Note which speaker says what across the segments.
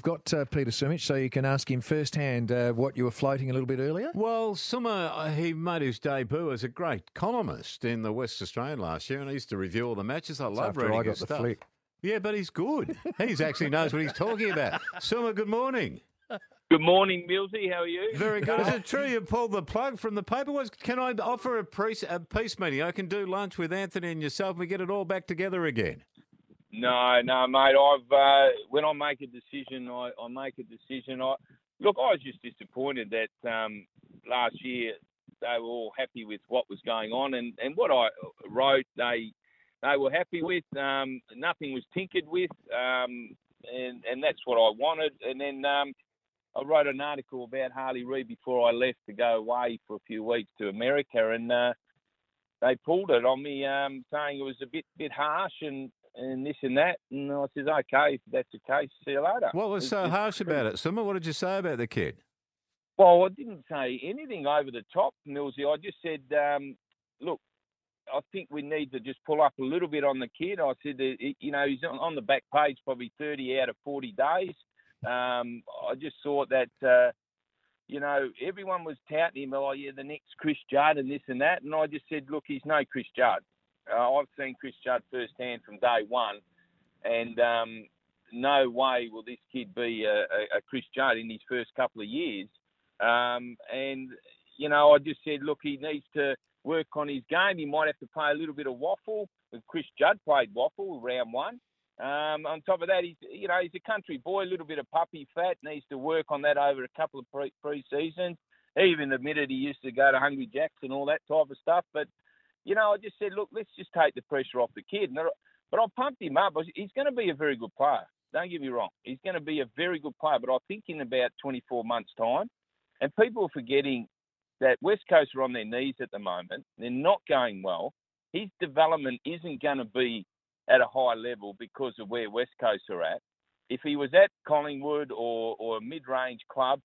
Speaker 1: We've got uh, Peter Sumich, so you can ask him firsthand uh, what you were floating a little bit earlier.
Speaker 2: Well, Summer, uh, he made his debut as a great columnist in the West Australian last year, and he used to review all the matches. I love
Speaker 1: after
Speaker 2: reading
Speaker 1: I got
Speaker 2: his
Speaker 1: the
Speaker 2: stuff.
Speaker 1: flick.
Speaker 2: Yeah, but he's good. He's actually knows what he's talking about. Summer, good morning.
Speaker 3: Good morning, Millsy. How are you?
Speaker 2: Very good. Is it true you pulled the plug from the paper? Was can I offer a, pre- a peace meeting? I can do lunch with Anthony and yourself. and We get it all back together again.
Speaker 3: No, no, mate. I've uh, when I make a decision, I, I make a decision. I look. I was just disappointed that um, last year they were all happy with what was going on, and, and what I wrote, they they were happy with. Um, nothing was tinkered with, um, and and that's what I wanted. And then um, I wrote an article about Harley Reid before I left to go away for a few weeks to America, and uh, they pulled it on me, um, saying it was a bit bit harsh and and this and that. And I says, okay, if that's the case, see you later.
Speaker 2: What was
Speaker 3: It's
Speaker 2: so harsh about it, Summer? What did you say about the kid?
Speaker 3: Well, I didn't say anything over the top, Millsy. I just said, um, look, I think we need to just pull up a little bit on the kid. I said, that, you know, he's on on the back page probably 30 out of 40 days. Um, I just thought that, uh, you know, everyone was touting him, oh, yeah, the next Chris Judd and this and that. And I just said, look, he's no Chris Judd. Uh, I've seen Chris Judd firsthand from day one. And um, no way will this kid be a, a, Chris Judd in his first couple of years. Um, and, you know, I just said, look, he needs to work on his game. He might have to play a little bit of WAFL. Chris Judd played WAFL round one. Um, on top of that, he's you know he's a country boy, a little bit of puppy fat. Needs to work on that over a couple of pre pre seasons. He even admitted he used to go to Hungry Jacks and all that type of stuff. But you know, I just said, look, let's just take the pressure off the kid. But I pumped him up. He's going to be a very good player. Don't get me wrong. He's going to be a very good player. But I think in about 24 months' time, and people are forgetting that West Coast are on their knees at the moment. They're not going well. His development isn't going to be at a high level because of where West Coast are at. If he was at Collingwood or, or a mid-range club,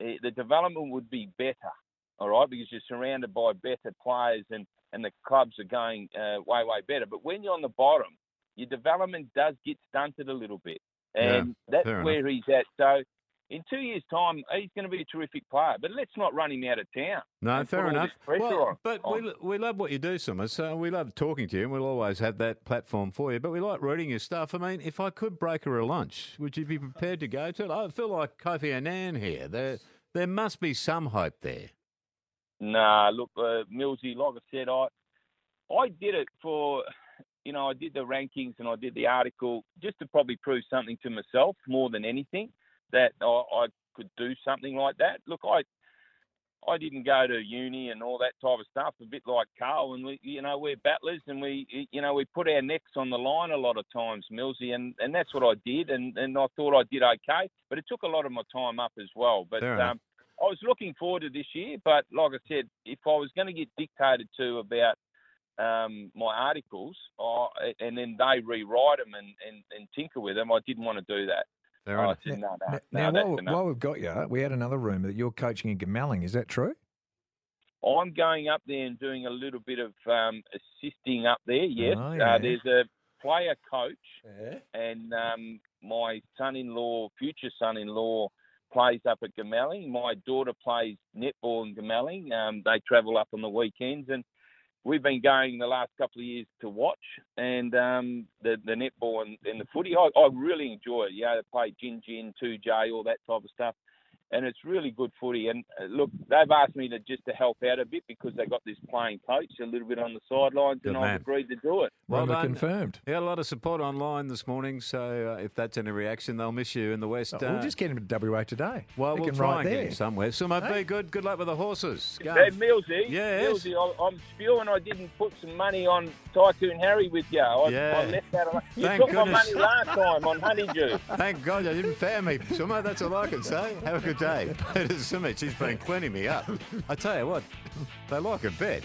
Speaker 3: eh, the development would be better, all right, because you're surrounded by better players and, and the clubs are going uh, way, way better. But when you're on the bottom, your development does get stunted a little bit.
Speaker 2: Yeah,
Speaker 3: And that's
Speaker 2: fair
Speaker 3: where he's at. So in two years' time, he's going to be a terrific player. But let's not run him out of town.
Speaker 2: No, fair enough. Well,
Speaker 3: on-
Speaker 2: but
Speaker 3: on-
Speaker 2: we, we love what you do, Summer. So we love talking to you, and we'll always have that platform for you. But we like reading your stuff. I mean, if I could break her a lunch, would you be prepared to go to it? I feel like Kofi Annan here. There, there must be some hope there.
Speaker 3: Nah, look, uh, Millsy, like I said, I I did it for, you know, I did the rankings and I did the article just to probably prove something to myself more than anything that I, I could do something like that. Look, I I didn't go to uni and all that type of stuff. A bit like Karl, and we, you know, we're battlers, and we, you know, we put our necks on the line a lot of times, Millsy, and and that's what I did, and and I thought I did okay, but it took a lot of my time up as well. But um, I was looking forward to this year, but like I said, if I was going to get dictated to about um, my articles, I, and then they rewrite them and, and, and tinker with them, I didn't want to do that.
Speaker 2: Fair
Speaker 3: I said, no, no,
Speaker 1: Now,
Speaker 3: no,
Speaker 1: while, while we've got you, we had another rumour that you're coaching in Gamelling. Is that true?
Speaker 3: I'm going up there and doing a little bit of um, assisting up there. Yes,
Speaker 1: Oh, yeah.
Speaker 3: uh, there's a player coach,
Speaker 1: Yeah.
Speaker 3: and um, my son-in-law, future son-in-law, plays up at Gamelling. My daughter plays netball in Gamelling. Um, they travel up on the weekends, and we've been going the last couple of years to watch and um, the the netball and, and the footy. I, I really enjoy it. You know, they play Gingin, two J, all that type of stuff. And it's really good footy. And uh, look, they've asked me to just to help out a bit because they got this playing coach a little bit on the sidelines,
Speaker 2: Good
Speaker 3: and
Speaker 2: man.
Speaker 3: I've agreed to do it.
Speaker 2: Well
Speaker 1: Rumour
Speaker 2: done.
Speaker 1: confirmed.
Speaker 2: You got a lot of support online this morning, so uh, if that's any reaction, they'll miss you in the West.
Speaker 1: Oh, we'll
Speaker 2: uh,
Speaker 1: just get him to WA today.
Speaker 2: well,
Speaker 1: He
Speaker 2: we'll
Speaker 1: can
Speaker 2: try
Speaker 1: write
Speaker 2: and get
Speaker 1: there.
Speaker 2: him somewhere. Summer,
Speaker 1: Hey?
Speaker 2: be good. Good luck with the horses. Go.
Speaker 3: Hey, Millsy,
Speaker 2: Yes.
Speaker 3: Millsy, I, I'm spewing I didn't put some money on Tycoon Harry with you. I,
Speaker 2: Yeah.
Speaker 3: I left that alone. You
Speaker 2: Thank
Speaker 3: took my money last time on Honeydew.
Speaker 2: Thank God you didn't fair me, Summer. That's all I can say. Have a good day. Peter Sumich, he's been cleaning me up. I tell you what, they like a bet.